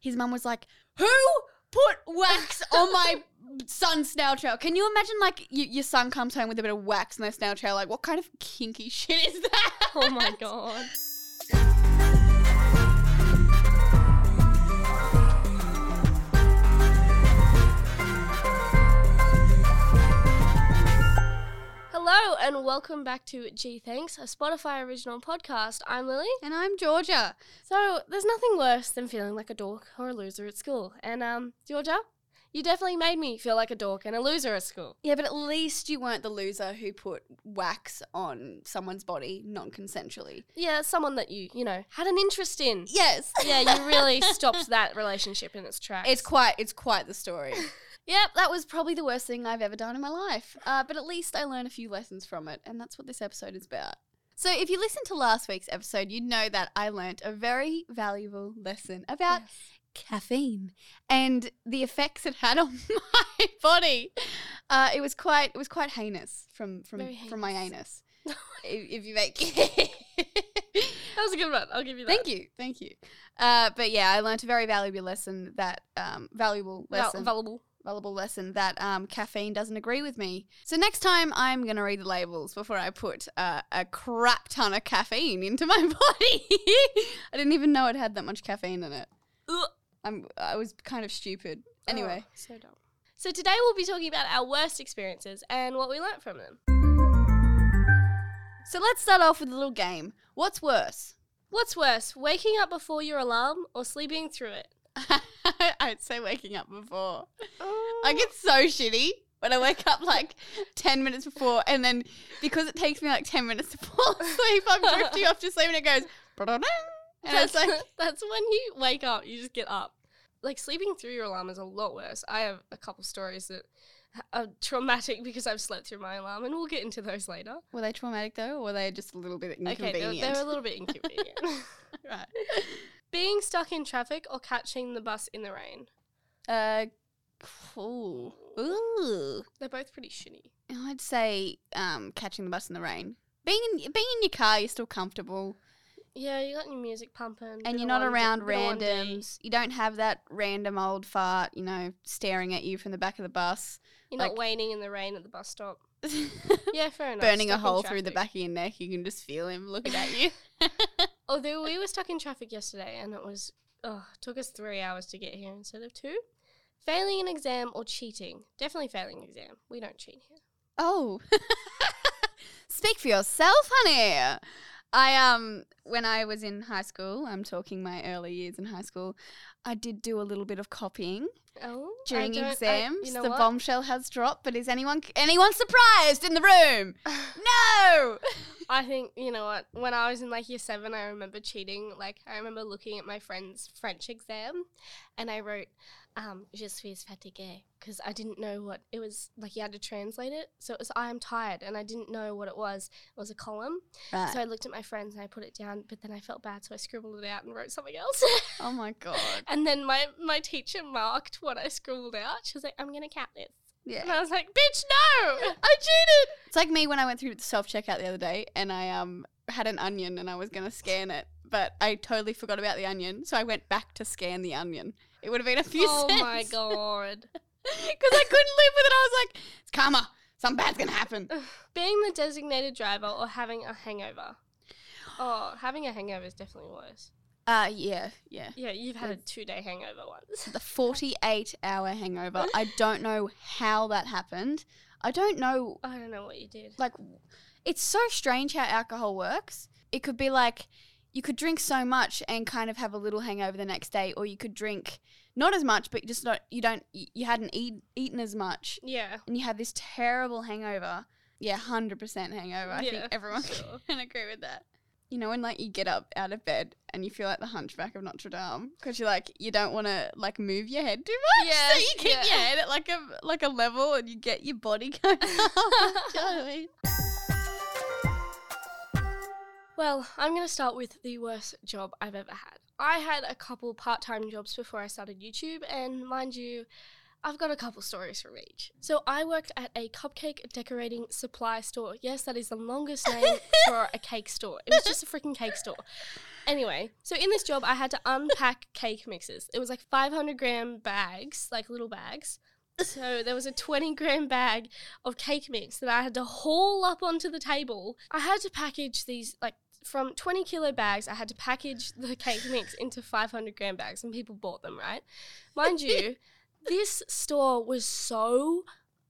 his mum was like, "Who put wax on my son's snail trail?" Can you imagine like y- your son comes home with a bit of wax on their snail trail? Like, what kind of kinky shit is that? Oh my god. Hello and welcome back to Gee Thanks, a Spotify original podcast. I'm Lily. And I'm Georgia. So there's nothing worse than feeling like a dork or a loser at school. And um, Georgia, you definitely made me feel like a dork and a loser at school. Yeah, but at least you weren't the loser who put wax on someone's body non-consensually. Yeah, someone that you, you know, had an interest in. Yes. Yeah, you really stopped that relationship in its tracks. It's quite it's quite the story. yep, that was probably the worst thing I've ever done in my life. Uh, but at least I learned a few lessons from it, and that's what this episode is about. So if you listened to last week's episode, you'd know that I learnt a very valuable lesson about caffeine and the effects it had on my body. Uh, it was quite it was quite heinous from from Very from my anus. if, if you make That was a good one. I'll give you that. Thank you, thank you. Uh, but yeah, I learned a very valuable lesson that um, valuable Val- lesson, valuable. Valuable lesson that um, caffeine doesn't agree with me. So next time, I'm gonna read the labels before I put uh, a crap ton of caffeine into my body. I didn't even know it had that much caffeine in it. Ugh. I'm, I was kind of stupid. Anyway, Oh, so dumb. So today we'll be talking about our worst experiences and what we learnt from them. so let's start off with a little game. What's worse? What's worse, waking up before your alarm or sleeping through it? I'd say waking up before. Oh. I get so shitty when I wake up like 10 minutes before, and then because it takes me like 10 minutes to fall asleep, I'm drifting off to sleep and it goes, "Ba-da-ding." and that's, it's like, that's when you wake up, you just get up. Like sleeping through your alarm is a lot worse. I have a couple stories that are traumatic because I've slept through my alarm, and we'll get into those later. were they traumatic though, or were they just a little bit Okay, inconvenient? they're, they're a little bit inconvenient. right. Being stuck in traffic or catching the bus in the rain. Uh, cool. Ooh. They're both pretty shitty. I'd say um, catching the bus in the rain. Being in, being in your car, you're still comfortable, Yeah, you got your music pumping. and you're not one- around randoms. You don't have that random old fart, you know, staring at you from the back of the bus. You're like- not waiting in the rain at the bus stop. Yeah, fair enough. burning a stuck hole through the back of your neck. You can just feel him looking at you. Oh, Although we were stuck in traffic yesterday and it was, oh, took us three hours to get here instead of two. Failing an exam or cheating. Definitely failing an exam. We don't cheat here. oh, speak for yourself, honey. I um when I was in high school, I'm talking my early years in high school. I did do a little bit of copying Oh, during don't- I- exams. you know the what? bombshell has dropped, but is anyone anyone surprised in the room? No. I think you know what. When I was in like year seven, I remember cheating. Like I remember looking at my friend's French exam, and I wrote um, "Je suis fatigué" because I didn't know what it was. Like you had to translate it, so it was "I am tired," and I didn't know what it was. It was a column, Right. so I looked at my friends and I put it down. But then I felt bad, so I scribbled it out and wrote something else. oh my god. and then my my teacher marked what I scribbled out. She was like, "I'm gonna count this," Yeah. and I was like, "Bitch, no!" I cheated. It's like me when I went through the self checkout the other day and I um had an onion and I was gonna scan it, but I totally forgot about the onion, so I went back to scan the onion. It would have been a few oh cents. my god. Because I couldn't live with it. I was like, it's karma. Something bad's gonna happen. Being the designated driver or having a hangover. Oh, having a hangover is definitely worse. Uh yeah, yeah. Yeah, you've had a two day hangover once. The forty-eight hour hangover. I don't know how that happened. I don't know I don't know what you did. like it's so strange how alcohol works. It could be like you could drink so much and kind of have a little hangover the next day, or you could drink not as much, but just not you don't you hadn't eat, eaten as much, Yeah. and you have this terrible hangover. Yeah, hundred percent hangover. I Yeah, think everyone sure. can agree with that. You know, when like you get up out of bed and you feel like the Hunchback of Notre Dame because you're like you don't want to like move your head too much, yeah, so you keep yeah. your head at like a like a level and you get your body going. up. You know I mean? Well, I'm going to start with the worst job I've ever had. I had a couple part time jobs before I started YouTube, and mind you, I've got a couple stories from each. So I worked at a cupcake decorating supply store. Yes, that is the longest name for a cake store. It was just a freaking cake store. Anyway, so in this job, I had to unpack cake mixes. It was like 500 gram bags, like little bags. So there was a 20 gram bag of cake mix that I had to haul up onto the table. I had to package these, like, from 20 kilo bags, I had to package the cake mix into 500 gram bags, and people bought them, right? Mind you, this store was so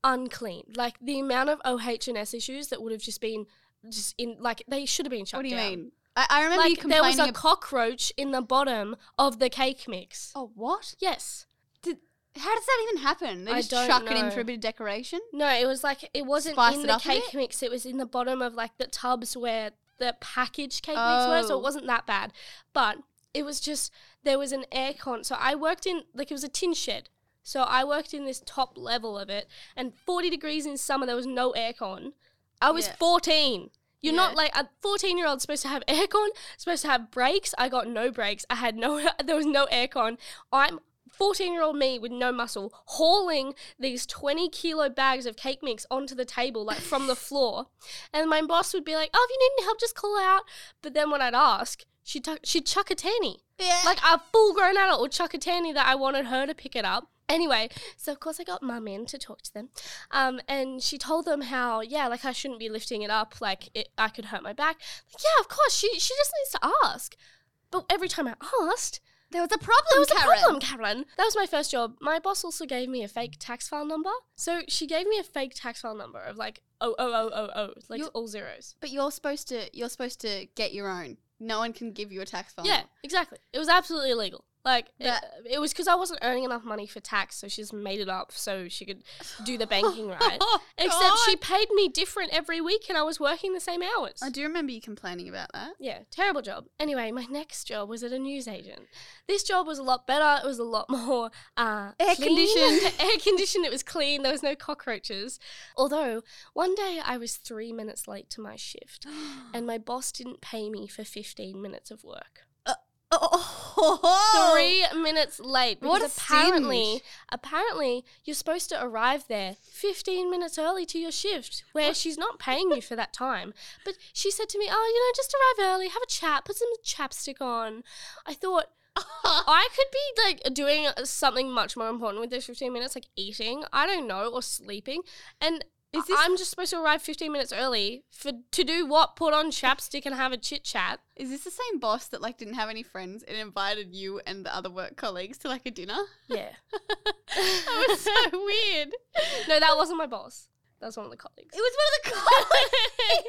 unclean. Like, the amount of OH&S issues that would have just been just in, like, they should have been shut what do you down. mean? I, I remember you Like there was a ab- cockroach in the bottom of the cake mix. oh, what? Yes. Did How does that even happen? They I just chuck it in for a bit of decoration. No, it was like it wasn't Spice in it the cake mix. It was in the bottom of like the tubs where the packaged cake mix were. So Oh. it wasn't that bad, but it was just there was an aircon. So I worked in like it was a tin shed. So I worked in this top level of it, and 40 degrees in summer. There was no aircon. I was Yeah. 14. You're not like a 14 year old supposed to have aircon, supposed to have brakes. I got no brakes. I had no, there was no aircon. I'm 14 year old me with no muscle hauling these 20 kilo bags of cake mix onto the table, like from the floor. And my boss would be like, oh, if you need any help, just call out. But then when I'd ask, she'd, tuck she'd chuck a tanny Yeah. like a full grown adult would chuck a tanny that I wanted her to pick it up. Anyway, so of course I got mum in to talk to them, um, and she told them how yeah, like I shouldn't be lifting it up, like it, I could hurt my back. Like, yeah, of course she she just needs to ask. But every time I asked, there was a problem. there was Karen. a problem, Karen. That was my first job. My boss also gave me a fake tax file number. So she gave me a fake tax file number of like oh oh oh oh oh, like You- all zeros. But you're supposed to. You're supposed to get your own. No one can give you a tax file. Yeah, exactly. It was absolutely illegal. Like it, it was because I wasn't earning enough money for tax, so she just made it up so she could do the banking right. Except she paid me different every week, and I was working the same hours. I do remember you complaining about that. Yeah, terrible job. Anyway, my next job was at a newsagent. This job was a lot better. It was a lot more uh, Air clean. conditioned. Air conditioned. It was clean. There was no cockroaches. Although one day I was three minutes late to my shift, and my boss didn't pay me for fifteen minutes of work. oh, Oh. Three minutes late What because apparently, apparently you're supposed to arrive there 15 minutes early to your shift, where she's not paying you for that time. But she said to me, "Oh, you know, just arrive early, have a chat, put some chapstick on." I thought I could be like doing something much more important with those 15 minutes, like eating, I don't know, or sleeping, and. Is this- I'm just supposed to arrive 15 minutes early for to do what? Put on chapstick and have a chit chat. Is this the same boss that like didn't have any friends and invited you and the other work colleagues to like a dinner? Yeah. that was so weird. No, that wasn't my boss. That was one of the colleagues. It was one of the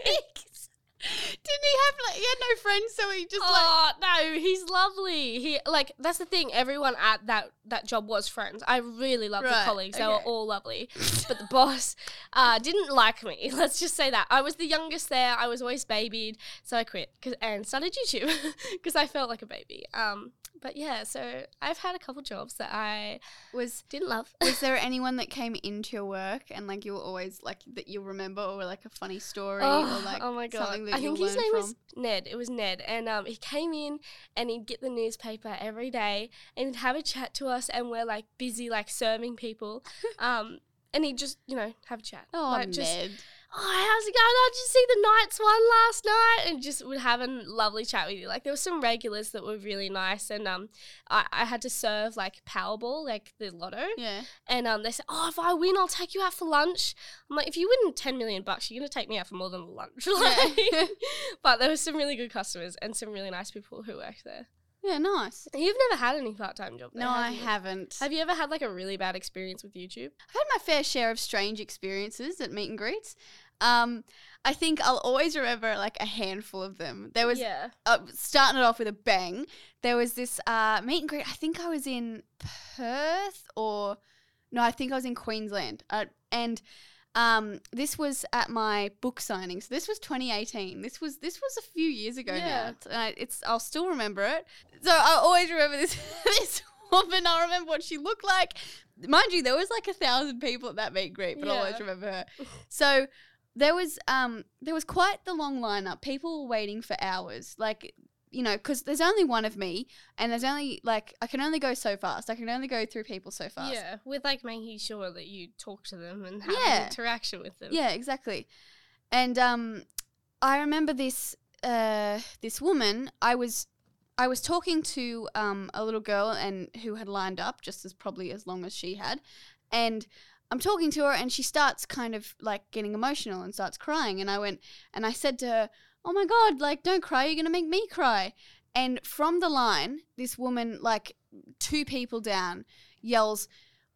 colleagues. Didn't he have like he had no friends, so he just like oh no, he's lovely. He like that's the thing. Everyone at that that job was friends. I really loved Right, the colleagues. They were all lovely. but the boss uh, didn't like me. Let's just say that I was the youngest there. I was always babied, so I quit 'cause- and started YouTube because I felt like a baby. Um, but yeah, so I've had a couple jobs that I was didn't love. was there anyone that came into your work and like you were always like that you'll remember or like a funny story or like oh my god! something that I think his name from? was Ned. It was Ned, and um, he came in and he'd get the newspaper every day and he'd have a chat to us, and we're like busy like serving people, um, and he'd just you know have a chat. Oh, like, Ned. Oh, how's it going? Oh, did you see the Knights one last night? And just would have a lovely chat with you. Like there were some regulars that were really nice, and um, I, I had to serve like Powerball, like the lotto, yeah. and um, they said, "Oh, if I win, I'll take you out for lunch." I'm like, "If you win ten million bucks, you're gonna take me out for more than lunch." Like- Yeah. but there were some really good customers and some really nice people who worked there. Yeah, nice. You've never had any part-time job? No, though, I have you? haven't. Have you ever had like a really bad experience with YouTube? I've had my fair share of strange experiences at meet and greets. Um, I think I'll always remember like a handful of them. There was yeah. uh, starting it off with a bang. There was this uh, meet and greet. I think I was in Perth or no, I think I was in Queensland. Uh, and um, this was at my book signing. So this was 2018. This was this was a few years ago Yeah. now. It's, uh, it's I'll still remember it. So I always remember this this woman. I remember what she looked like. Mind you, there was like a thousand people at that meet and greet, but I always remember her. So there was um there was quite the long lineup. People were waiting for hours. Like you know, because there's only one of me, and there's only like I can only go so fast. I can only go through people so fast. Yeah, with like making sure that you talk to them and have Yeah. an interaction with them. Yeah, exactly. And um, I remember this uh this woman. I was I was talking to um, a little girl and who had lined up just as probably as long as she had, and I'm talking to her and she starts kind of like getting emotional and starts crying, and I went and I said to her, "Oh my god, like don't cry, you're gonna make me cry." And from the line, this woman, like two people down, yells,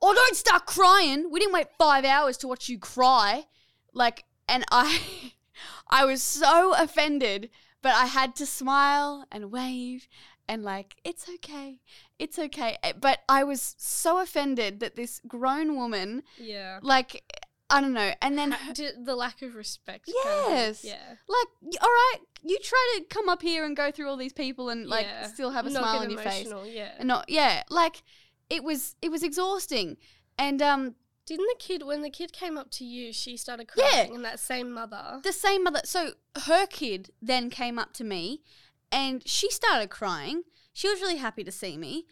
"Oh, don't start crying! We didn't wait five hours to watch you cry." Like, and I, I was so offended but I had to smile and wave and like it's okay, it's okay. Eh, But I was so offended that this grown woman, Yeah. like I don't know, and then d- the lack of respect. kind of, Yes. yeah. like all right, you try to come up here and go through all these people and like Yeah. still have a Not smile on your face, Yeah. and not yeah, like it was it was exhausting, and um Didn't the kid, when the kid came up to you, she started crying Yeah. crying, and that same mother. the same mother. So her kid then came up to me and she started crying. She was really happy to see me.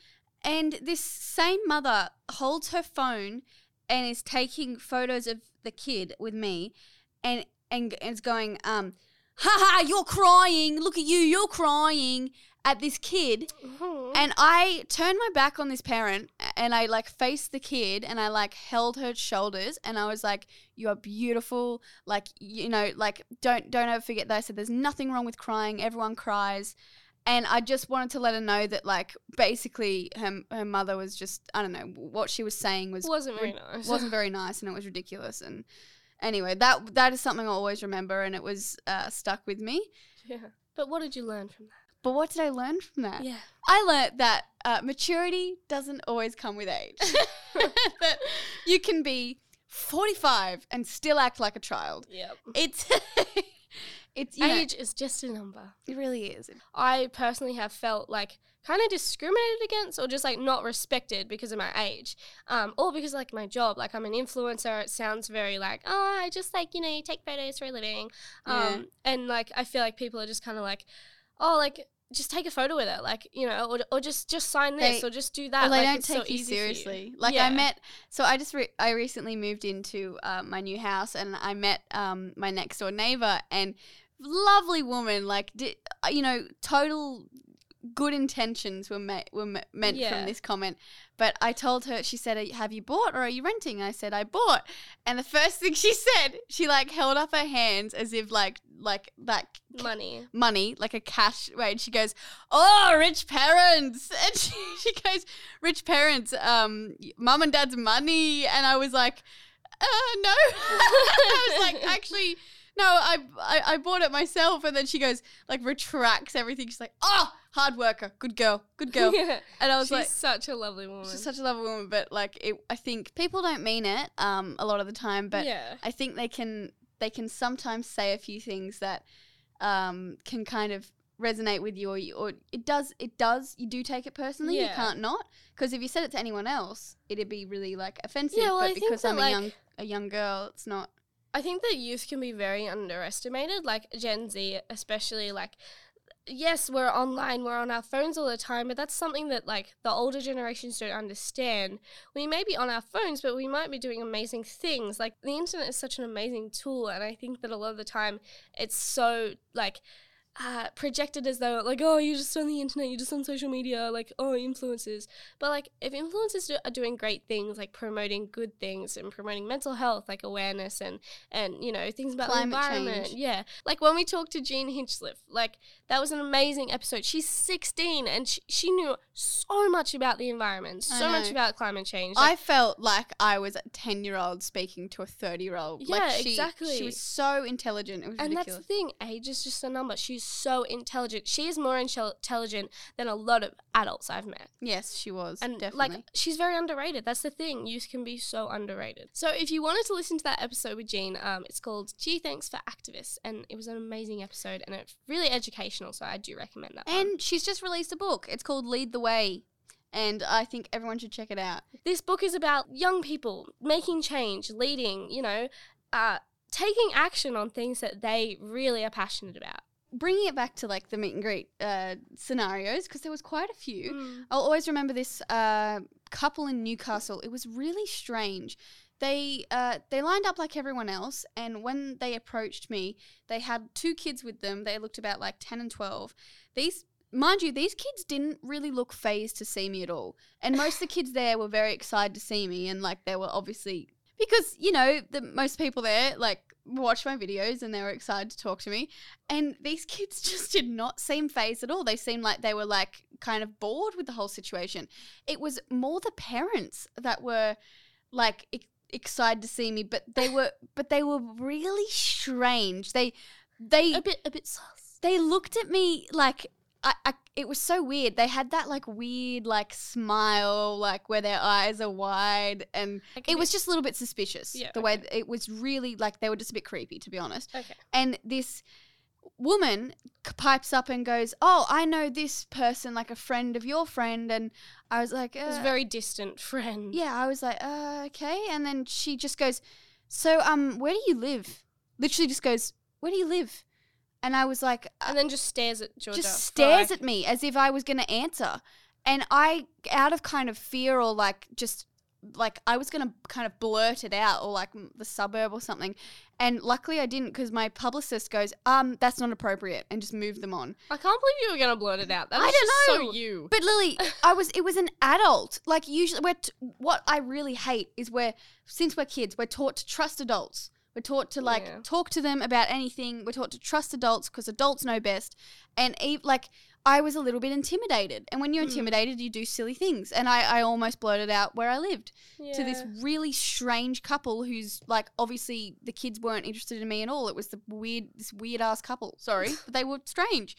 And this same mother holds her phone and is taking photos of the kid with me and and is going, um, ha ha, you're crying. Look at you, you're crying at this kid. Mhm. And I turned my back on this parent and I like faced the kid and I like held her shoulders and I was like, You are beautiful. Like, you know, like don't don't ever forget that I said there's nothing wrong with crying. Everyone cries. And I just wanted to let her know that like basically her her mother was just I don't know, what she was saying was wasn't very nice. wasn't very nice and it was ridiculous and anyway, that that is something I'll always remember and it was uh, stuck with me. yeah. But what did you learn from that? But what did I learn from that? Yeah. I learnt that uh, maturity doesn't always come with age. that you can be 45 and still act like a child. Yep. It's it's you know, Age is just a number. it really is. I personally have felt like kind of discriminated against or just like not respected because of my age um, or because like my job like i'm an influencer it sounds very like oh i just like you know you take photos for a living um, Yeah. and like i feel like people are just kind of like oh like just take a photo with it like you know or, or just just sign this They- or just do that Well, they like, don't it's so take you seriously. Like Yeah. I met, so I just re- I recently moved into uh, my new house, and I met um, my next door neighbor, and lovely woman. Like, di- uh, you know, total good intentions were me- were me- meant Yeah. from this comment. But I told her, she said, "Have you bought or are you renting?" I said, "I bought." And the first thing she said, she like held up her hands as if like like that money money, like a cash rate. She goes, "Oh, rich parents," and she, she goes, "Rich parents, um, mum and dad's money," and I was like, uh, "No," I was like, "Actually." No, I, I I bought it myself, and then she goes like retracts everything. She's like, "Oh, hard worker, good girl, good girl." yeah. And I was she's like, such a lovely woman "She's such a lovely woman," but like, it, I think people don't mean it um a lot of the time, but yeah I think they can they can sometimes say a few things that um, can kind of resonate with you, or, you, or it does it does you do take it personally. You can't not because if you said it to anyone else, it'd be really like offensive. Yeah, well, but I think because that, I'm a like- young a young girl, it's not. I think that youth can be very underestimated, like Gen Z, especially like yes, we're online, we're on our phones all the time, but that's something that like the older generations don't understand. We may be on our phones, but we might be doing amazing things. Like the internet is such an amazing tool, and I think that a lot of the time it's so like uh, projected as though like oh you're just on the internet you're just on social media like oh influencers but like if influencers do, are doing great things like promoting good things and promoting mental health like awareness and and you know things about Climate the environment change. yeah like when we talked to jean hinchliffe like that was an amazing episode she's 16 and she, she knew so much about the environment so much about climate change I felt like I was a ten year old speaking to a thirty year old. Yeah, like she, exactly. She was so intelligent. It was and that's the thing age is just a number she's so intelligent she is more intelligent than a lot of adults i've met yes, she was. And definitely. like she's very underrated. That's the thing. Youth can be so underrated. So if you wanted to listen to that episode with Jean, um, it's called "Gee Thanks for Activists," and it was an amazing episode and it's really educational. So I do recommend that. one. and she's just released a book. It's called Lead the Way, and I think everyone should check it out. this book is about young people making change, leading. You know, uh, taking action on things that they really are passionate about. Bringing it back to like the meet and greet uh, scenarios because there was quite a few. Mm. I'll always remember this uh, couple in Newcastle. It was really strange. They uh, they lined up like everyone else, and when they approached me, they had two kids with them. They looked about like ten and twelve. These mind you, these kids didn't really look phased to see me at all. And most of the kids there were very excited to see me. And like, they were obviously, because, you know, the most people there, like, watched my videos and they were excited to talk to me. And these kids just did not seem phased at all. They seemed like they were like kind of bored with the whole situation. It was more the parents that were like e- excited to see me, but they were but they were really strange. They they A bit, a bit sus. they looked at me like I, I it was so weird. They had that like weird like smile, like where their eyes are wide, and a it was just a little bit suspicious. Yeah, the way it was really like they were just a bit creepy, to be honest. Okay. And this woman pipes up and goes, "Oh, I know this person, like a friend of your friend," and I was like, It was uh, a very distant friend. yeah, I was like, uh, okay. And then she just goes, so um, where do you live? Literally just goes, where do you live? And I was like, uh, And then just stares at Georgia. just stares at me as if I was going to answer. And I, out of kind of fear or like just like I was going to kind of blurt it out or like the suburb or something. And luckily I didn't because my publicist goes, um, that's not appropriate and just moved them on. I can't believe you were gonna blurt it out. That I don't just know. so you. But Lily, I was it was an adult. Like usually we're t- what I really hate is where since we're kids, we're taught to trust adults. We're taught to like Yeah. talk to them about anything. We're taught to trust adults because adults know best. And like I was a little bit intimidated. And when you're Mm. intimidated, you do silly things. And I, I almost blurted out where I lived to this really strange couple who's like obviously the kids weren't interested in me at all. It was the weird this weird ass couple. Sorry, but they were strange.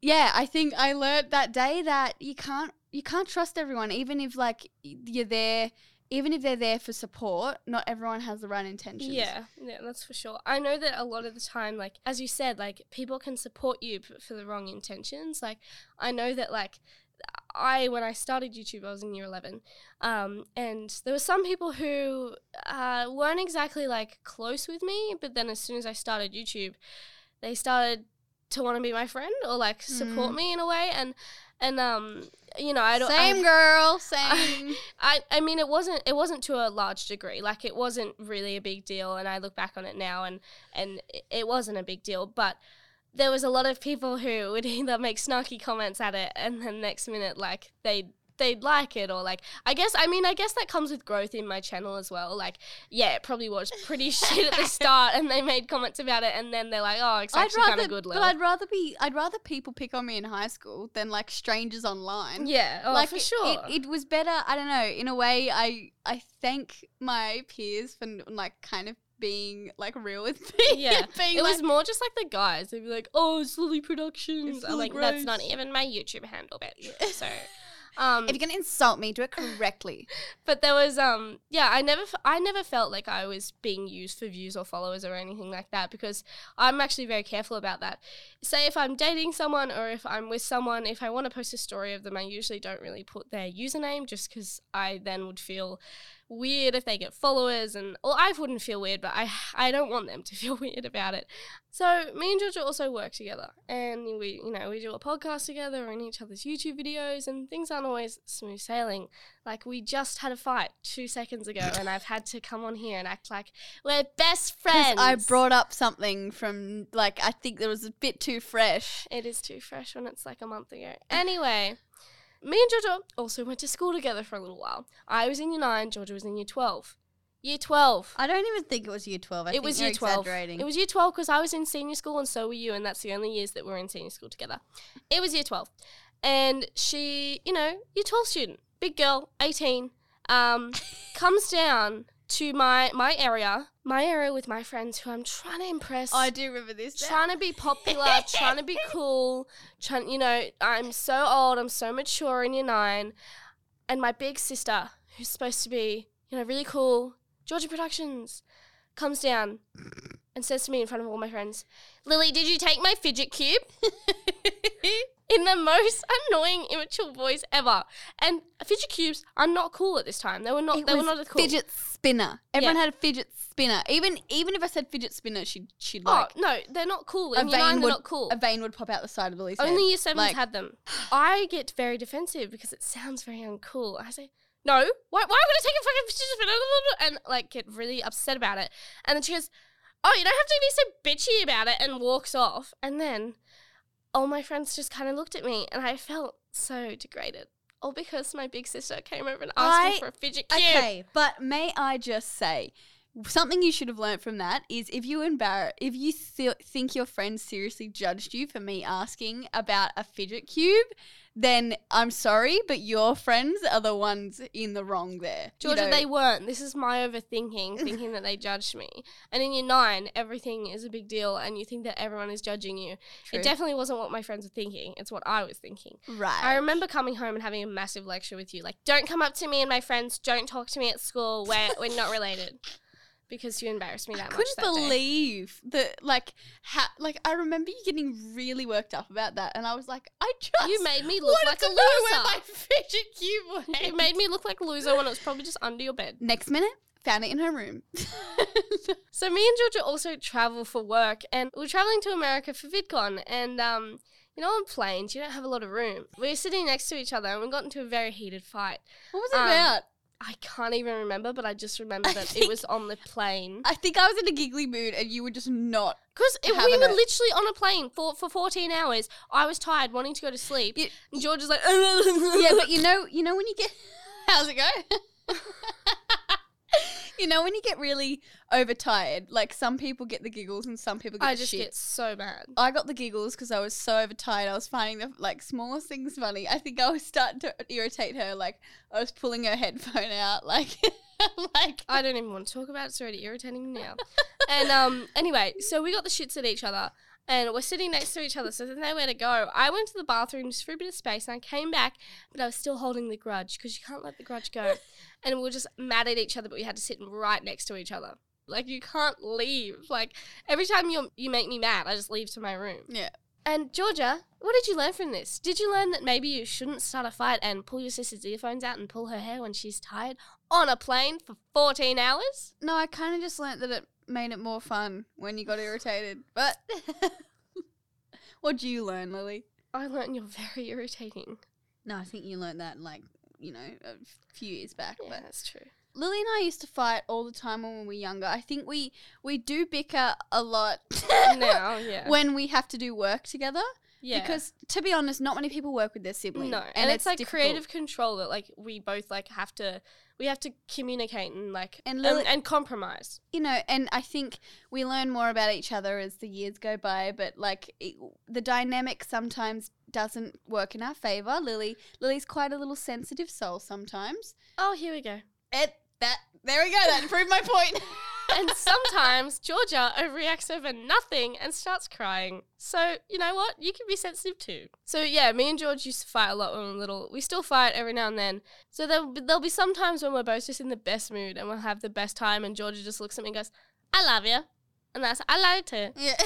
Yeah, I think I learned that day that you can't you can't trust everyone even if like you're there even if they're there for support, not everyone has the right intentions. Yeah, yeah, that's for sure. I know that a lot of the time, like as you said, like people can support you for the wrong intentions. Like I know that, like I when I started YouTube, I was in year eleven, um, and there were some people who uh, weren't exactly like close with me, but then as soon as I started YouTube, they started to want to be my friend or like support Mm. me in a way, and and um, you know, I don't. Same I, girl, same. I, I mean it wasn't it wasn't to a large degree like it wasn't really a big deal and I look back on it now and and it- it wasn't a big deal but there was a lot of people who would either make snarky comments at it and then next minute like they'd they'd like it or like I guess I mean I guess that comes with growth in my channel as well like yeah it probably was pretty shit at the start and they made comments about it and then they're like oh it's actually kind of good but I'd rather be. I'd rather people pick on me in high school than like strangers online. yeah oh like for sure it, it was better i don't know in a way i i thank my peers for like kind of being like real with me Yeah, it like, was more just like the guys. They'd be like, "Oh, it's Lily Productions." It's I'm Lily like, "That's not even my YouTube handle, bitch." So, um, if you're gonna insult me do it correctly but there was, um, yeah, I never, f- I never felt like I was being used for views or followers or anything like that because I'm actually very careful about that. Say if I'm dating someone or if I'm with someone, if I want to post a story of them, I usually don't really put their username just because I then would feel weird if they get followers and well I wouldn't feel weird but I I don't want them to feel weird about it. So me and Georgia also work together and we you know we do a podcast together or in each other's YouTube videos and things aren't always smooth sailing. Like we just had a fight 2 seconds ago and I've had to come on here and act like we're best friends. i brought up something from like i think that was a bit too fresh It is too fresh when it's like a month ago. Anyway, me and Georgia also went to school together for a little while. I was in year 9, Georgia was in year 12. Year 12. i don't even think it was year 12 I it was year 12. exaggerating It was year 12 because I was in senior school and so were you, and that's the only years that we're in senior school together. It was year 12. And she, you know, year 12 student, big girl, 18, um, comes down to my my area, my era with my friends who I'm trying to impress i do remember this now. trying to be popular, trying to be cool, trying, you know, I'm so old, I'm so mature in year nine. And my big sister, who's supposed to be, you know, really cool, Georgia Productions, comes down and says to me in front of all my friends, Lily, did you take my fidget cube? in the most annoying, immature voice ever. And fidget cubes are not cool at this time. They were not. It they were not as cool. fidget spinner everyone Yeah. had a fidget spinner even even if i said fidget spinner she'd she'd oh like no, they're not cool. a In year vein they're would not cool. a vein would pop out the side of the Lily's head. Only year sevens Like- had them. I get very defensive because it sounds very uncool. I say, no, why, why would I take a fucking fidget spinner? And like get really upset about it. And then she goes, oh, you don't have to be so bitchy about it and walks off. And then all my friends just kind of looked at me and I felt so degraded. All because my big sister came over and asked I- me for a fidget cube. Okay, but may I just say something you should have learned from that is if you embarrass if you th- think your friend seriously judged you for me asking about a fidget cube, then I'm sorry, but your friends are the ones in the wrong there. You Georgia, know, they weren't. This is my overthinking, thinking that they judged me. And in year nine, everything is a big deal, and you think that everyone is judging you. True. It definitely wasn't what my friends were thinking. It's what I was thinking. right. I remember coming home and having a massive lecture with you, like, "Don't come up to me and my friends. Don't talk to me at school. We're we're not related." Because you embarrassed me I that much. I couldn't that believe that, like, ha- like I remember you getting really worked up about that, and I was like, I just You made me look like a know where loser. my fidget cube went. It made me look like a loser when it was probably just under your bed. Next minute, found it in her room. So me and Georgia also travel for work, and we're traveling to America for VidCon, and um, you know, on planes you don't have a lot of room. We were sitting next to each other, and we got into a very heated fight. what was it Um, about? I can't even remember, but I just remember I that think- it was on the plane. I think I was in a giggly mood, and you were just not. Because we were it. literally on a plane for, for 14 hours. I was tired, wanting to go to sleep. You- and George is like, yeah, but you know, you know when you get, how's it go? you know when you get really overtired, like some people get the giggles and some people get I the just shits. get so mad. I got the giggles because I was so overtired. I was finding the like smallest things funny. I think I was starting to irritate her. Like I was pulling her headphone out. Like, like I don't even want to talk about it. It's already irritating me now. and um, anyway, so we got the shits at each other, and we're sitting next to each other, so there's nowhere to go. I went to the bathroom just for a bit of space, and I came back, but I was still holding the grudge because you can't let the grudge go. and we were just mad at each other, but we had to sit right next to each other. Like you can't leave. Like every time you you make me mad, I just leave to my room. yeah. And Georgia, what did you learn from this? Did you learn that maybe you shouldn't start a fight and pull your sister's earphones out and pull her hair when she's tired on a plane for 14 hours? No, I kind of just learned that it made it more fun when you got irritated. But what do you learn, Lily? I learned you're very irritating. No, I think you learned that like you know a few years back. Yeah, But that's true. Lily and I used to fight all the time when we were younger. I think we we do bicker a lot now, yeah. when we have to do work together. Yeah. Because to be honest, not many people work with their sibling. no, and, it's, like difficult. creative control that like we both like have to we have to communicate and like And and, Lily- and, compromise. you know, and I think we learn more about each other as the years go by. But like it, the dynamic sometimes doesn't work in our favor. Lily, Lily's quite a little sensitive soul sometimes. Oh, here we go. And that there we go. That proved my point. and sometimes Georgia overreacts over nothing and starts crying. So, you know what? You can be sensitive too. So, yeah, me and George used to fight a lot when we were little. We still fight every now and then. So, there'll be, there'll be some times when we're both just in the best mood and we'll have the best time, and Georgia just looks at me and goes, I love you. And that's, I love you too. yeah.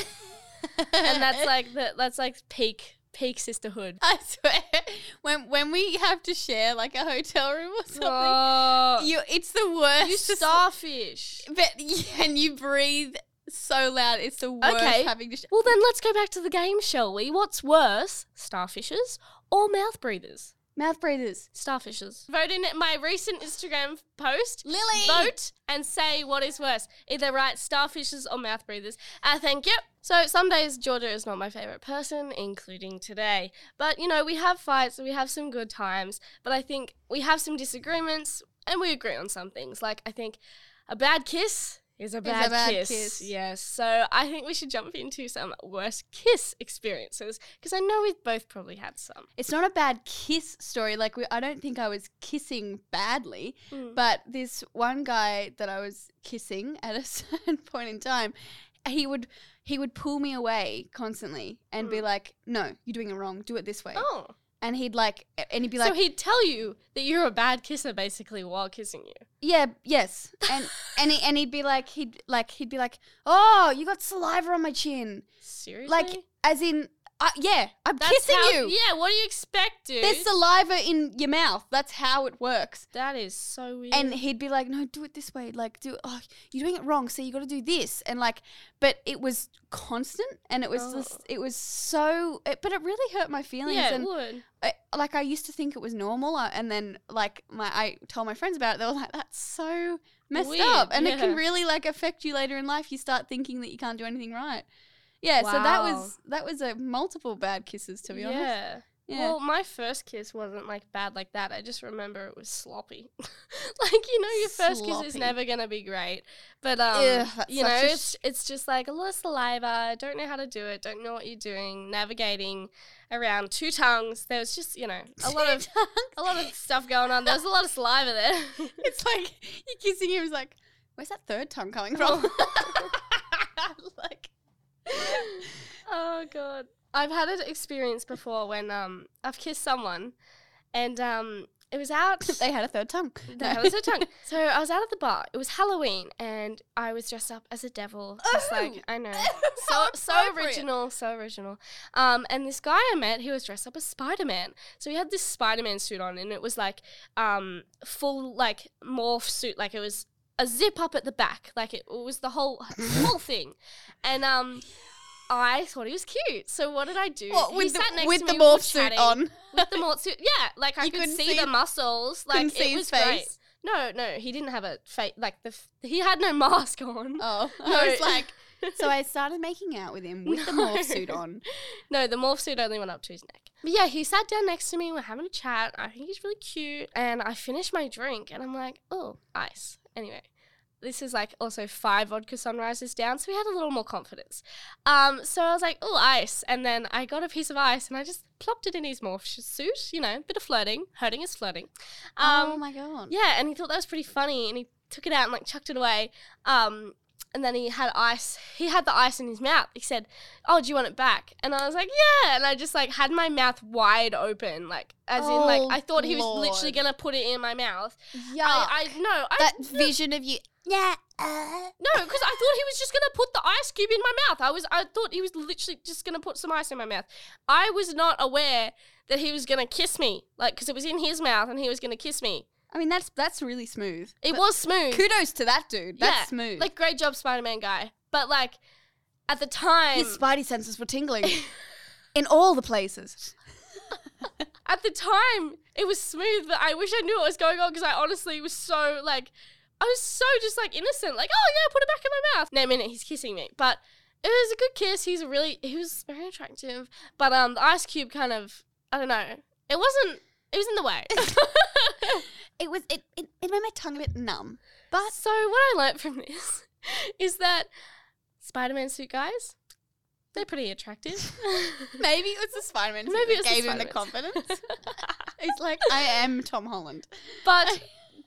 And that's like, the, that's like peak, peak sisterhood. I swear, when when we have to share like a hotel room or something, Oh, you it's the worst. you starfish. but and you breathe so loud. It's the worst Okay. having to. Sh- Well, then let's go back to the game, shall we? What's worse, starfishes or mouth breathers? Mouth breathers. Starfishes. Vote in my recent Instagram post. Lily! Vote and say what is worse. Either write starfishes or mouth breathers. Uh, thank you. So some days Georgia is not my favorite person, including today. But you know, we have fights, and we have some good times, but I think we have some disagreements and we agree on some things. Like I think a bad kiss is a bad, bad kiss. kiss. Yes. So I think we should jump into some worst kiss experiences because I know we've both probably had some. It's not a bad kiss story. Like we, I don't think I was kissing badly, Mm. but this one guy that I was kissing at a certain point in time, he would he would pull me away constantly and be Mm. like, "No, you're doing it wrong. Do it this way." Oh. And he'd like, and he'd be like, so he'd tell you that you're a bad kisser basically while kissing you. Yeah, yes. And and he, and he'd be like he'd like he'd be like, "Oh, you got saliva on my chin." Seriously? Like as in uh, yeah, I'm That's kissing how, you. Yeah, what do you expect, dude? There's saliva in your mouth. That's how it works. that is so weird. And he'd be like, "No, do it this way. Like do oh, you're doing it wrong. So you got to do this." And like but it was constant and it was Oh. just it was so it, but it really hurt my feelings yeah, it and would. I, like I used to think it was normal, uh, and then like my I told my friends about it. They were like, "That's so messed Weird, up," and it can really like affect you later in life. You start thinking that you can't do anything right. Yeah, so that was that was a multiple bad kisses to be honest. yeah. Yeah. Well, my first kiss wasn't like bad like that. I just remember it was sloppy. like you know, your first kiss is never gonna be great, but um, Ugh, you know, such a it's it's just like a lot of saliva. Don't know how to do it. Don't know what you're doing. Navigating around two tongues. There was just you know a lot of a lot of stuff going on. There was a lot of saliva there. it's like you're kissing him. He's like, "Where's that third tongue coming from?" like, oh god. I've had an experience before when um I've kissed someone and um it was out they had a third tongue. The hell is her tongue? So I was out at the bar. It was Halloween, and I was dressed up as a devil. Just Oh! like I know, so so original, so original. Um, and this guy I met, he was dressed up as Spider Man. So he had this Spider Man suit on, and it was like um full like morph suit, like it was a zip up at the back, like it, was the whole whole thing. And um, I thought he was cute. So what did I do? What, he with sat the, next with to the me, morph suit chatting on. with the morph suit. Yeah, like I You could see, see- the muscles. Like see it his was great. face. No, no, he didn't have a face. Like the f- he had no mask on. Oh, No. I was like, so I started making out with him with the morph suit on. no, the morph suit only went up to his neck. But yeah, he sat down next to me. We're having a chat. I think he's really cute. And I finished my drink, and I'm like, oh, ice. Anyway. This is like also five vodka sunrises down, so we had a little more confidence. Um, so I was like, oh, ice. And then I got a piece of ice and I just plopped it in his morph suit, you know, bit of flirting. Hurting is flirting. Um, oh my god. Yeah, and he thought that was pretty funny, and he took it out and like chucked it away. Um, and then he had ice. He had the ice in his mouth. He said, "Oh, do you want it back?" And I was like, "Yeah." And I just like had my mouth wide open, like as in like Oh, I thought he was Lord. literally gonna put it in my mouth. Yeah. I, I no, I that no, vision of you. Yeah. Uh, no, because I thought he was just gonna put the ice cube in my mouth. I was, I thought he was literally just gonna put some ice in my mouth. I was not aware that he was gonna kiss me, like because it was in his mouth and he was gonna kiss me. I mean, that's that's really smooth. It But was smooth. Kudos to that dude. That's Yeah, smooth. Like great job, Spider Man guy. But like at the time, his spidey senses were tingling in all the places. at the time, it was smooth. But I wish I knew what was going on because I honestly was so like, I was so just like innocent. Like, oh yeah, put it back in my mouth. No minute, he's kissing me, but. It was a good kiss. He's really he was very attractive, but um, the ice cube kind of I don't know. It wasn't. It was in the way. It was it, it, it made my tongue a bit numb. But so what I learnt from this is that Spider-Man suit guys, they're pretty attractive. maybe it was the Spider Man suit Maybe that gave him the confidence. He's like, I am Tom Holland. But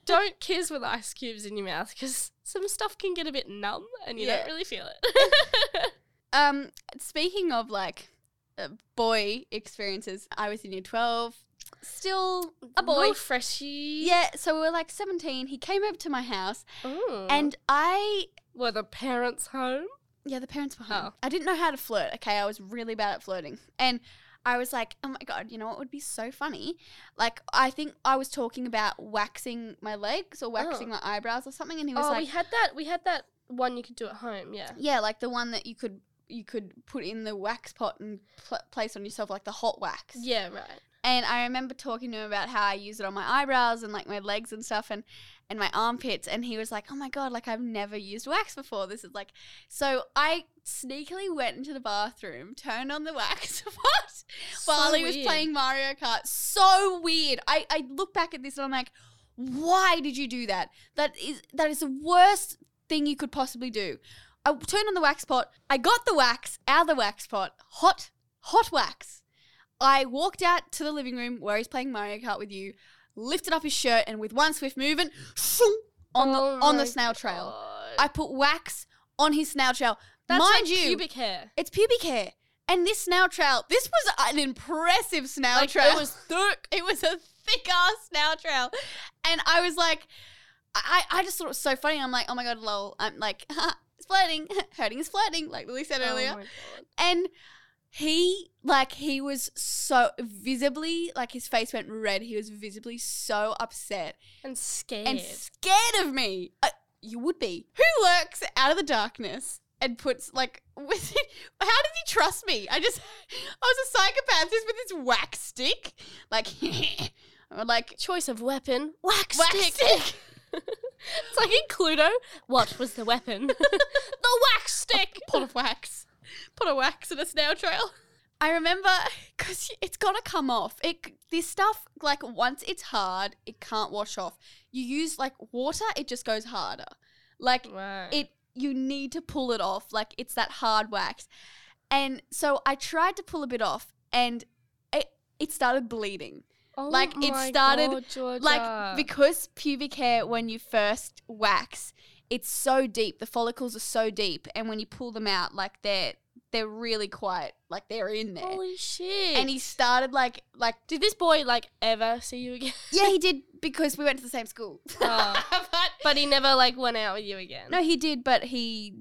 don't kiss with ice cubes in your mouth because some stuff can get a bit numb and you Yeah. don't really feel it. Um, speaking of like Uh, boy experiences, I was in year twelve, still a boy. Freshy. Yeah, so we were like seventeen. He came over to my house, Ooh. and I were the parents home? Yeah, the parents were home. Oh. I didn't know how to flirt. Okay, I was really bad at flirting, and I was like, "Oh my god, you know what would be so funny?" Like, I think I was talking about waxing my legs or waxing Oh. my eyebrows or something, and he was Oh, like, we had that. We had that one you could do at home. Yeah. "Yeah, like the one that you could you could put in the wax pot and pl- place on yourself, like the hot wax." Yeah. Right. And I remember talking to him about how I use it on my eyebrows and like my legs and stuff and and my armpits and he was like, "Oh my god, like I've never used wax before. This is like So I sneakily went into the bathroom, turned on the wax pot while he was weird. playing Mario Kart. So weird. I I look back at this and I'm like, "Why did you do that? That is that is the worst thing you could possibly do." I turned on the wax pot. I got the wax out of the wax pot, hot, hot wax. I walked out to the living room where he's playing Mario Kart with you, lifted up his shirt, and with one swift movement, on the Oh on the my snail trail. God. I put wax on his snail trail. That's Mind like you, pubic hair. it's pubic hair. And this snail trail, this was an impressive snail Like, trail. it was thick. It was a thick ass snail trail. And I was like, I, I just thought it was so funny. I'm like, oh my god, lol. I'm like, flirting. Hurting is flirting, like Lily said earlier. Oh my god. And he, like, he was so visibly, like, his face went red. He was visibly so upset And scared. and scared of me. Uh, you would be. Who lurks out of the darkness and puts, like, with it? How did he trust me? I just, I was a psychopath just with this wax stick. Like, like, Choice of weapon. Wax, wax stick. stick. it's like in Cluedo. What was the weapon? the wax stick. pot of wax. Put a wax in a snail trail. I remember because it's gonna come off. It this stuff like once it's hard, it can't wash off. You use like water, it just goes harder. Like Right. it, you need to pull it off. Like it's that hard wax. And so I tried to pull a bit off, and it it started bleeding. Oh like, it started, God, Like because pubic hair when you first wax, it's so deep. The follicles are so deep, and when you pull them out, like they're they're really quite like they're in there. Holy shit. and he started like like did this boy like ever see you again? yeah he did because we went to the same school. Oh. but but he never like went out with you again. no, he did, but he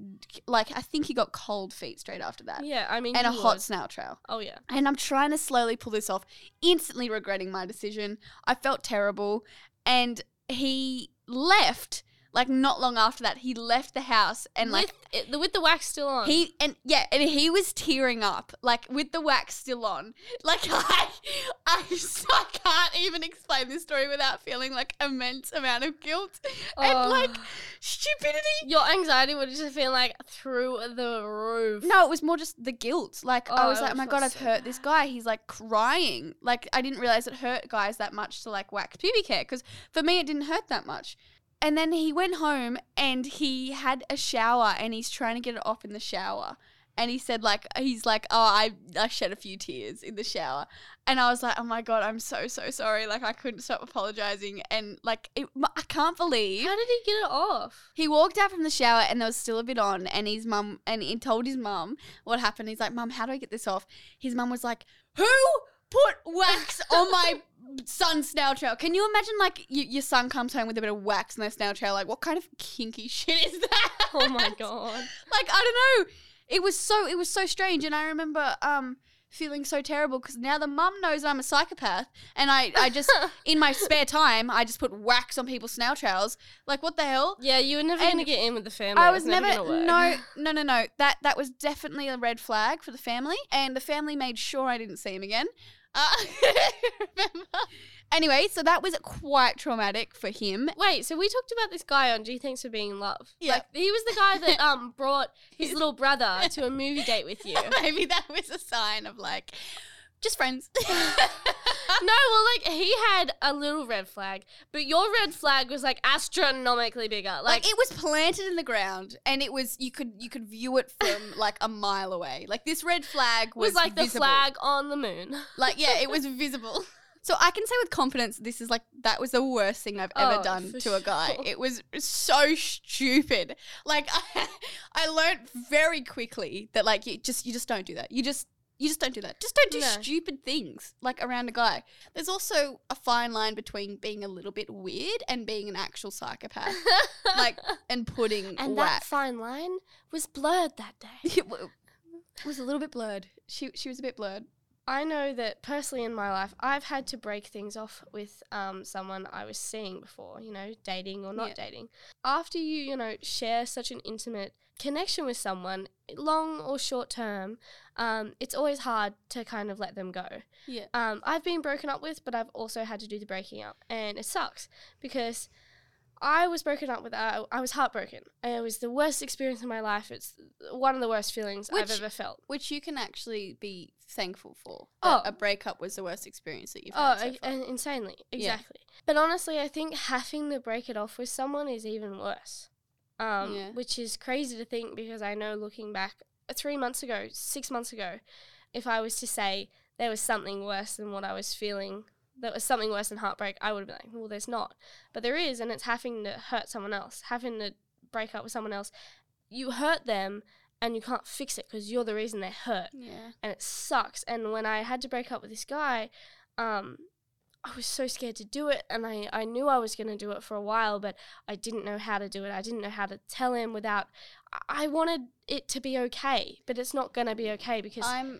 like I think he got cold feet straight after that. Yeah, I mean And a you hot snail trail. Oh yeah. And I'm trying to slowly pull this off, instantly regretting my decision. I felt terrible. And he left, like not long after that, he left the house and like with with the wax still on. he and yeah, and he was tearing up, like with the wax still on. Like I, I, just- I can't even explain this story without feeling like immense amount of guilt and Oh. like stupidity. your anxiety would just feel like through the roof. No, it was more just the guilt. Like I Oh, was like, oh my god, I've so hurt this guy. He's like crying. Like I didn't realize it hurt guys that much to like wax pubic hair because for me it didn't hurt that much. And then he went home and he had a shower and he's trying to get it off in the shower. And he said like he's like, oh, I I shed a few tears in the shower, and I was like, oh my god, I'm so so sorry. Like I couldn't stop apologizing, and like it, I can't believe How did he get it off? he walked out from the shower and there was still a bit on, and his mum and he told his mum what happened. He's like, "Mum, how do I get this off?" His mum was like, "Who put wax on my son's snail trail?" Can you imagine like y- your son comes home with a bit of wax in their snail trail? Like, what kind of kinky shit is that? Oh my god. like I don't know. It was so it was so strange, and I remember um feeling so terrible because now the mum knows I'm a psychopath, and I I just in my spare time I just put wax on people's snail trails. Like what the hell? Yeah, you were never And gonna get in with the family. I was never, gonna no no no no that that was definitely a red flag for the family, and the family made sure I didn't see him again. Uh, remember? Anyway, so that was quite traumatic for him. Wait, so we talked about this guy on Gee Thanks for Being in Love. Yeah. Like, he was the guy that um brought his little brother to a movie date with you. Maybe that was a sign of like just friends. No, well, like he had a little red flag, but your red flag was like astronomically bigger. Like, like it was planted in the ground and it was you could you could view it from like a mile away like this red flag was, was like the visible. flag on the moon. like yeah it was visible so i can say with confidence this is like that was the worst thing i've ever Oh, done for to a guy sure. it was so stupid like I, I learned very quickly that like you just you just don't do that you just you just don't do that. Just don't do No. stupid things like around a guy. There's also a fine line between being a little bit weird and being an actual psychopath. like and putting and that fine line was blurred that day. it w- was a little bit blurred. She she was a bit blurred. I know that personally in my life, I've had to break things off with um, someone I was seeing before, you know, dating or not Yeah. dating. After you, you know, share such an intimate connection with someone, long or short term, um, it's always hard to kind of let them go. Yeah. Um, I've been broken up with, but I've also had to do the breaking up, and it sucks because I was broken up with. Uh, I was heartbroken. It was the worst experience of my life. It's one of the worst feelings I've ever felt. Which you can actually be thankful for. Oh. A breakup was the worst experience that you've Oh, had. so I- far. and insanely, Yeah. exactly. But honestly, I think having to break it off with someone is even worse. Um, Yeah. which is crazy to think because I know looking back, uh, three months ago, six months ago, if I was to say there was something worse than what I was feeling, that was something worse than heartbreak, I would have been like, well, there's not. But there is, and it's having to hurt someone else, having to break up with someone else. You hurt them, and you can't fix it because you're the reason they're hurt yeah. and it sucks. And when I had to break up with this guy, um, I was so scared to do it, and I, I knew I was going to do it for a while, but I didn't know how to do it. I didn't know how to tell him without. I- wanted it to be okay, but it's not going to be okay because I'm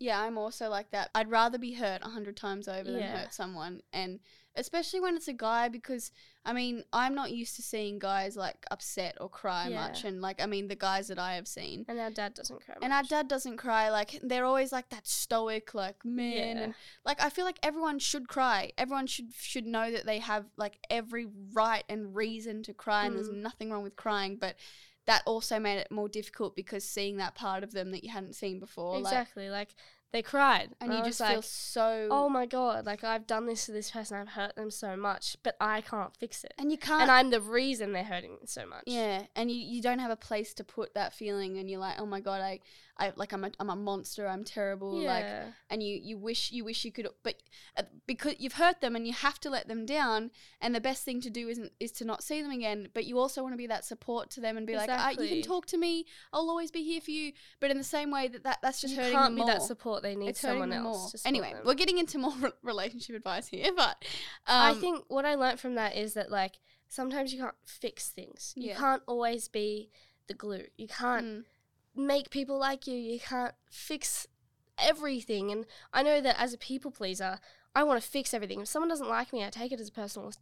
yeah, I'm also like that. I'd rather be hurt a hundred times over than hurt someone, and especially when it's a guy, because I mean, I'm not used to seeing guys like upset or cry Yeah. much, and like I mean, the guys that I have seen, and our dad doesn't cry. and our dad doesn't cry. Like they're always like that stoic, like man, Yeah. and like I feel like everyone should cry. Everyone should should know that they have like every right and reason to cry, and there's Mm. nothing wrong with crying, but. That also made it more difficult because seeing that part of them that you hadn't seen before, exactly. Like, they cried, and I you just like, feel so. oh my god, like I've done this to this person, I've hurt them so much, but I can't fix it, and you can't. and I'm the reason they're hurting so much. yeah, and you, you don't have a place to put that feeling, and you're like, oh my god, I, I like I'm a I'm a monster, I'm terrible, like and you you wish you wish you could but uh, because you've hurt them and you have to let them down and the best thing to do isn't is to not see them again but you also want to be that support to them and be like ah, you can talk to me I'll always be here for you but in the same way that, that that's just you hurting can't them be more that support. They need it's someone else. anyway them. we're getting into more re- relationship advice here but I um, think what I learnt from that is that like sometimes you can't fix things. You Yeah. can't always be the glue. You can't mm, make people like you. You can't fix everything. And I know that as a people pleaser, I want to fix everything. If someone doesn't like me, I take it as a personal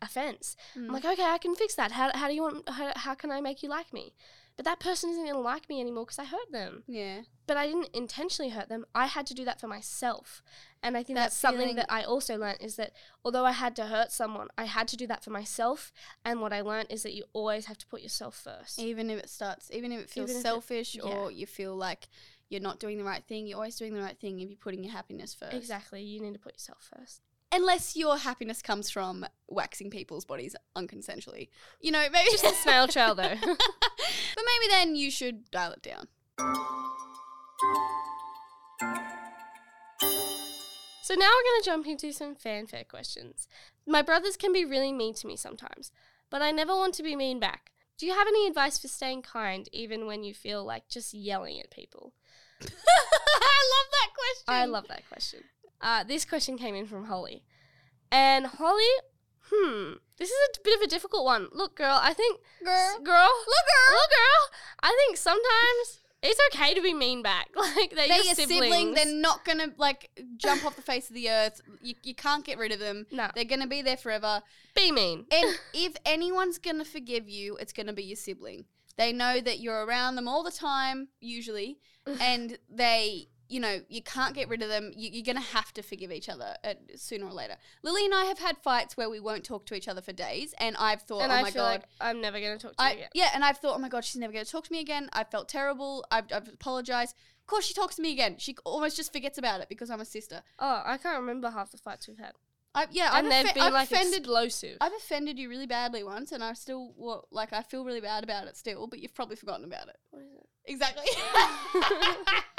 offense. mm. I'm like, okay, I can fix that. How, how do you want? How, how can I make you like me? But that person isn't going to like me anymore because I hurt them. yeah But I didn't intentionally hurt them. I had to do that for myself. And I think That that's something that I also learned is that although I had to hurt someone, I had to do that for myself. And what I learned is that you always have to put yourself first. even if it starts even if it feels Even if it- selfish yeah. or you feel like you're not doing the right thing you're always doing the right thing if you're putting your happiness first Exactly. You need to put yourself first. unless your happiness comes from waxing people's bodies unconsensually. You know, maybe Just a snail trail, though. but maybe then you should dial it down. So now we're going to jump into some fanfare questions. My brothers can be really mean to me sometimes, but I never want to be mean back. Do you have any advice for staying kind even when you feel like just yelling at people? I love that question. I love that question. Uh, this question came in from Holly. And Holly, hmm, this is a bit of a difficult one. Look, girl, I think. girl. Girl. Look, girl. Look, girl. I think sometimes it's okay to be mean back. Like, they're, They're your your siblings. sibling. They're not gonna like jump off the face of the earth. You, you can't get rid of them. No, They're gonna be there forever. be mean. And if anyone's gonna forgive you, it's gonna be your sibling. They know that you're around them all the time, usually, and they, you know, you can't get rid of them. You, you're gonna have to forgive each other uh, sooner or later. Lily and I have had fights where we won't talk to each other for days, and I've thought, and oh I my feel god. like I'm never going to talk to you again. yeah, and I've thought, oh my god, she's never going to talk to me again. I felt terrible. I've, I've apologized. Of course, she talks to me again. She almost just forgets about it because I'm a sister. Oh, I can't remember half the fights we've had. I, yeah, I've, they've been I've like offended. explosive. I've offended you really badly once, and I still well, like I feel really bad about it still. But you've probably forgotten about it. What is it? Exactly.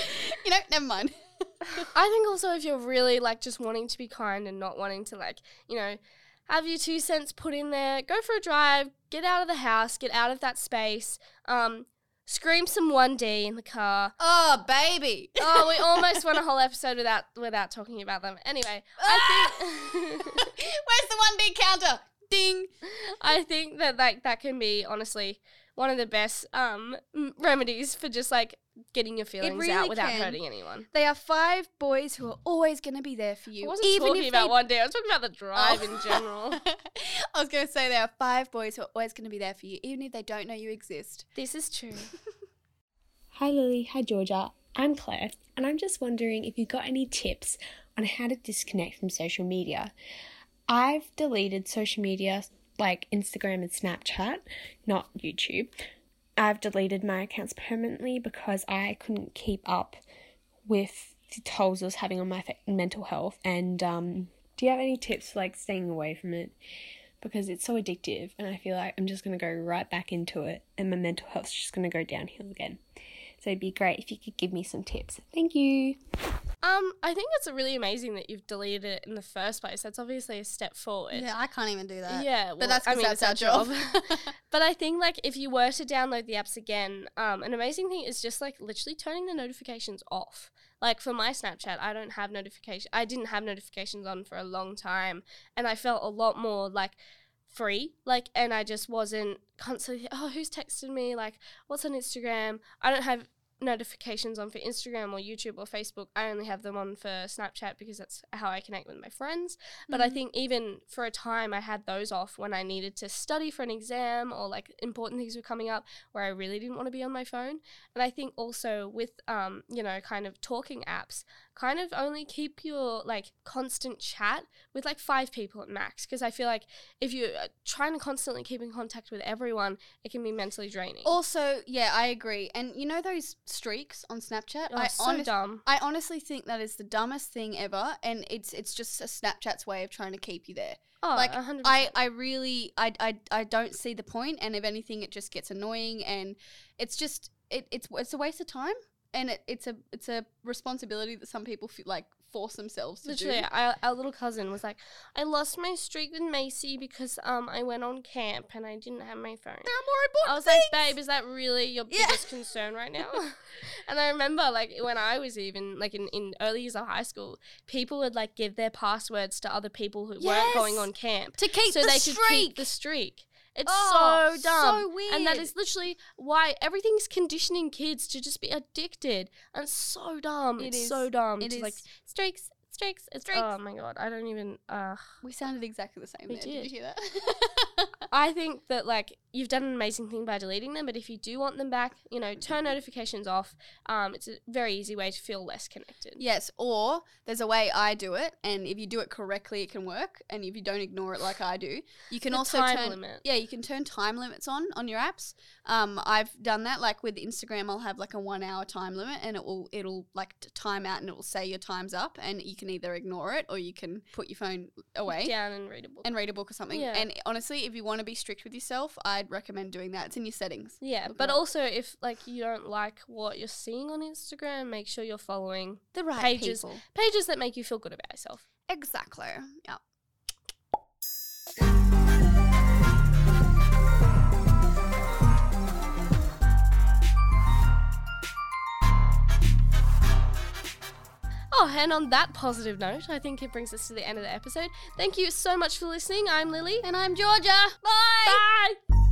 you know, never mind. I think also if you're really like just wanting to be kind and not wanting to like, you know, have your two cents put in there, go for a drive, get out of the house, get out of that space, um, scream some 1D in the car. Oh, baby. Oh, we almost won a whole episode without without talking about them. Anyway, I ah! think Where's the one D counter? Ding. I think that like that can be honestly one of the best um remedies for just like getting your feelings really out without can. hurting anyone. They are five boys who are always going to be there for you. I wasn't even talking if about 1D. I was talking about the drive Oh. in general. I was going to say there are five boys who are always going to be there for you, even if they don't know you exist. this is true. Hi Lily, hi Georgia. I'm Claire, and I'm just wondering if you got any tips on how to disconnect from social media. I've deleted social media like Instagram and Snapchat, not YouTube. I've deleted my accounts permanently because I couldn't keep up with the tolls I was having on my mental health. And um, do you have any tips for like staying away from it? Because it's so addictive, and I feel like I'm just gonna go right back into it, and my mental health's just gonna go downhill again. So it'd be great if you could give me some tips. Thank you. Um, I think it's really amazing that you've deleted it in the first place. That's obviously a step forward. Yeah, I can't even do that. Yeah, well, but that's I because mean, that's our our job. But I think like if you were to download the apps again, um, an amazing thing is just like literally turning the notifications off. Like for my Snapchat, I don't have notification. I didn't have notifications on for a long time, and I felt a lot more like free. Like, and I just wasn't constantly. Oh, who's texted me? Like, what's on Instagram? I don't have notifications on for Instagram or YouTube or Facebook. I only have them on for Snapchat because that's how I connect with my friends. But I Mhm. think even for a time, I had those off when I needed to study for an exam or like important things were coming up where I really didn't want to be on my phone. And I think also with, um, you know, kind of talking apps, kind of only keep your like constant chat with like five people at max. Because I feel like if you're uh, trying to constantly keep in contact with everyone, it can be mentally draining. Also, yeah, I agree. And you know those streaks on Snapchat? Oh, I so honest- dumb. I honestly think that is the dumbest thing ever, and it's it's just a Snapchat's way of trying to keep you there. Oh, like a hundred I. I really I, I I don't see the point, and if anything, it just gets annoying, and it's just it, it's it's a waste of time, and it, it's a it's a responsibility that some people feel like force themselves to Literally, do. our, our little cousin was like, "I lost my streak with Macy because um I went on camp and I didn't have my phone." There are more important I was things. like, "Babe, is that really your Yeah. biggest concern right now?" and I remember, like, when I was even like in, in early years of high school, people would like give their passwords to other people who weren't going on camp to keep so the they streak. could keep the streak. It's Oh, so dumb. so weird. And that is literally why everything's conditioning kids to just be addicted. And it's so dumb. It it's is. so dumb. It's like streaks, streaks, it's Streaks. Oh my god, I don't even. Uh, we sounded exactly the same. We there. Did. did. you hear that? I think that like you've done an amazing thing by deleting them, but if you do want them back, you know, turn notifications off. Um, it's a very easy way to feel less connected. Yes, or there's a way I do it, and if you do it correctly, it can work. And if you don't ignore it like I do, you can The also time turn. limit. Yeah, you can turn time limits on on your apps. Um, I've done that. Like with Instagram, I'll have like a one hour time limit, and it will it'll like time out, and it will say your time's up, and you can either ignore it or you can put your phone away. Down and read a book. And read a book or something. Yeah. And honestly, if you want to be strict with yourself, I'd recommend doing that. It's in your settings. yeah, Look but also if like you don't like what you're seeing on Instagram, make sure you're following The right Pages. people. pages that make you feel good about yourself. Exactly. Yeah. Oh, and on that positive note, I think it brings us to the end of the episode. Thank you so much for listening. I'm Lily. And I'm Georgia. Bye. Bye.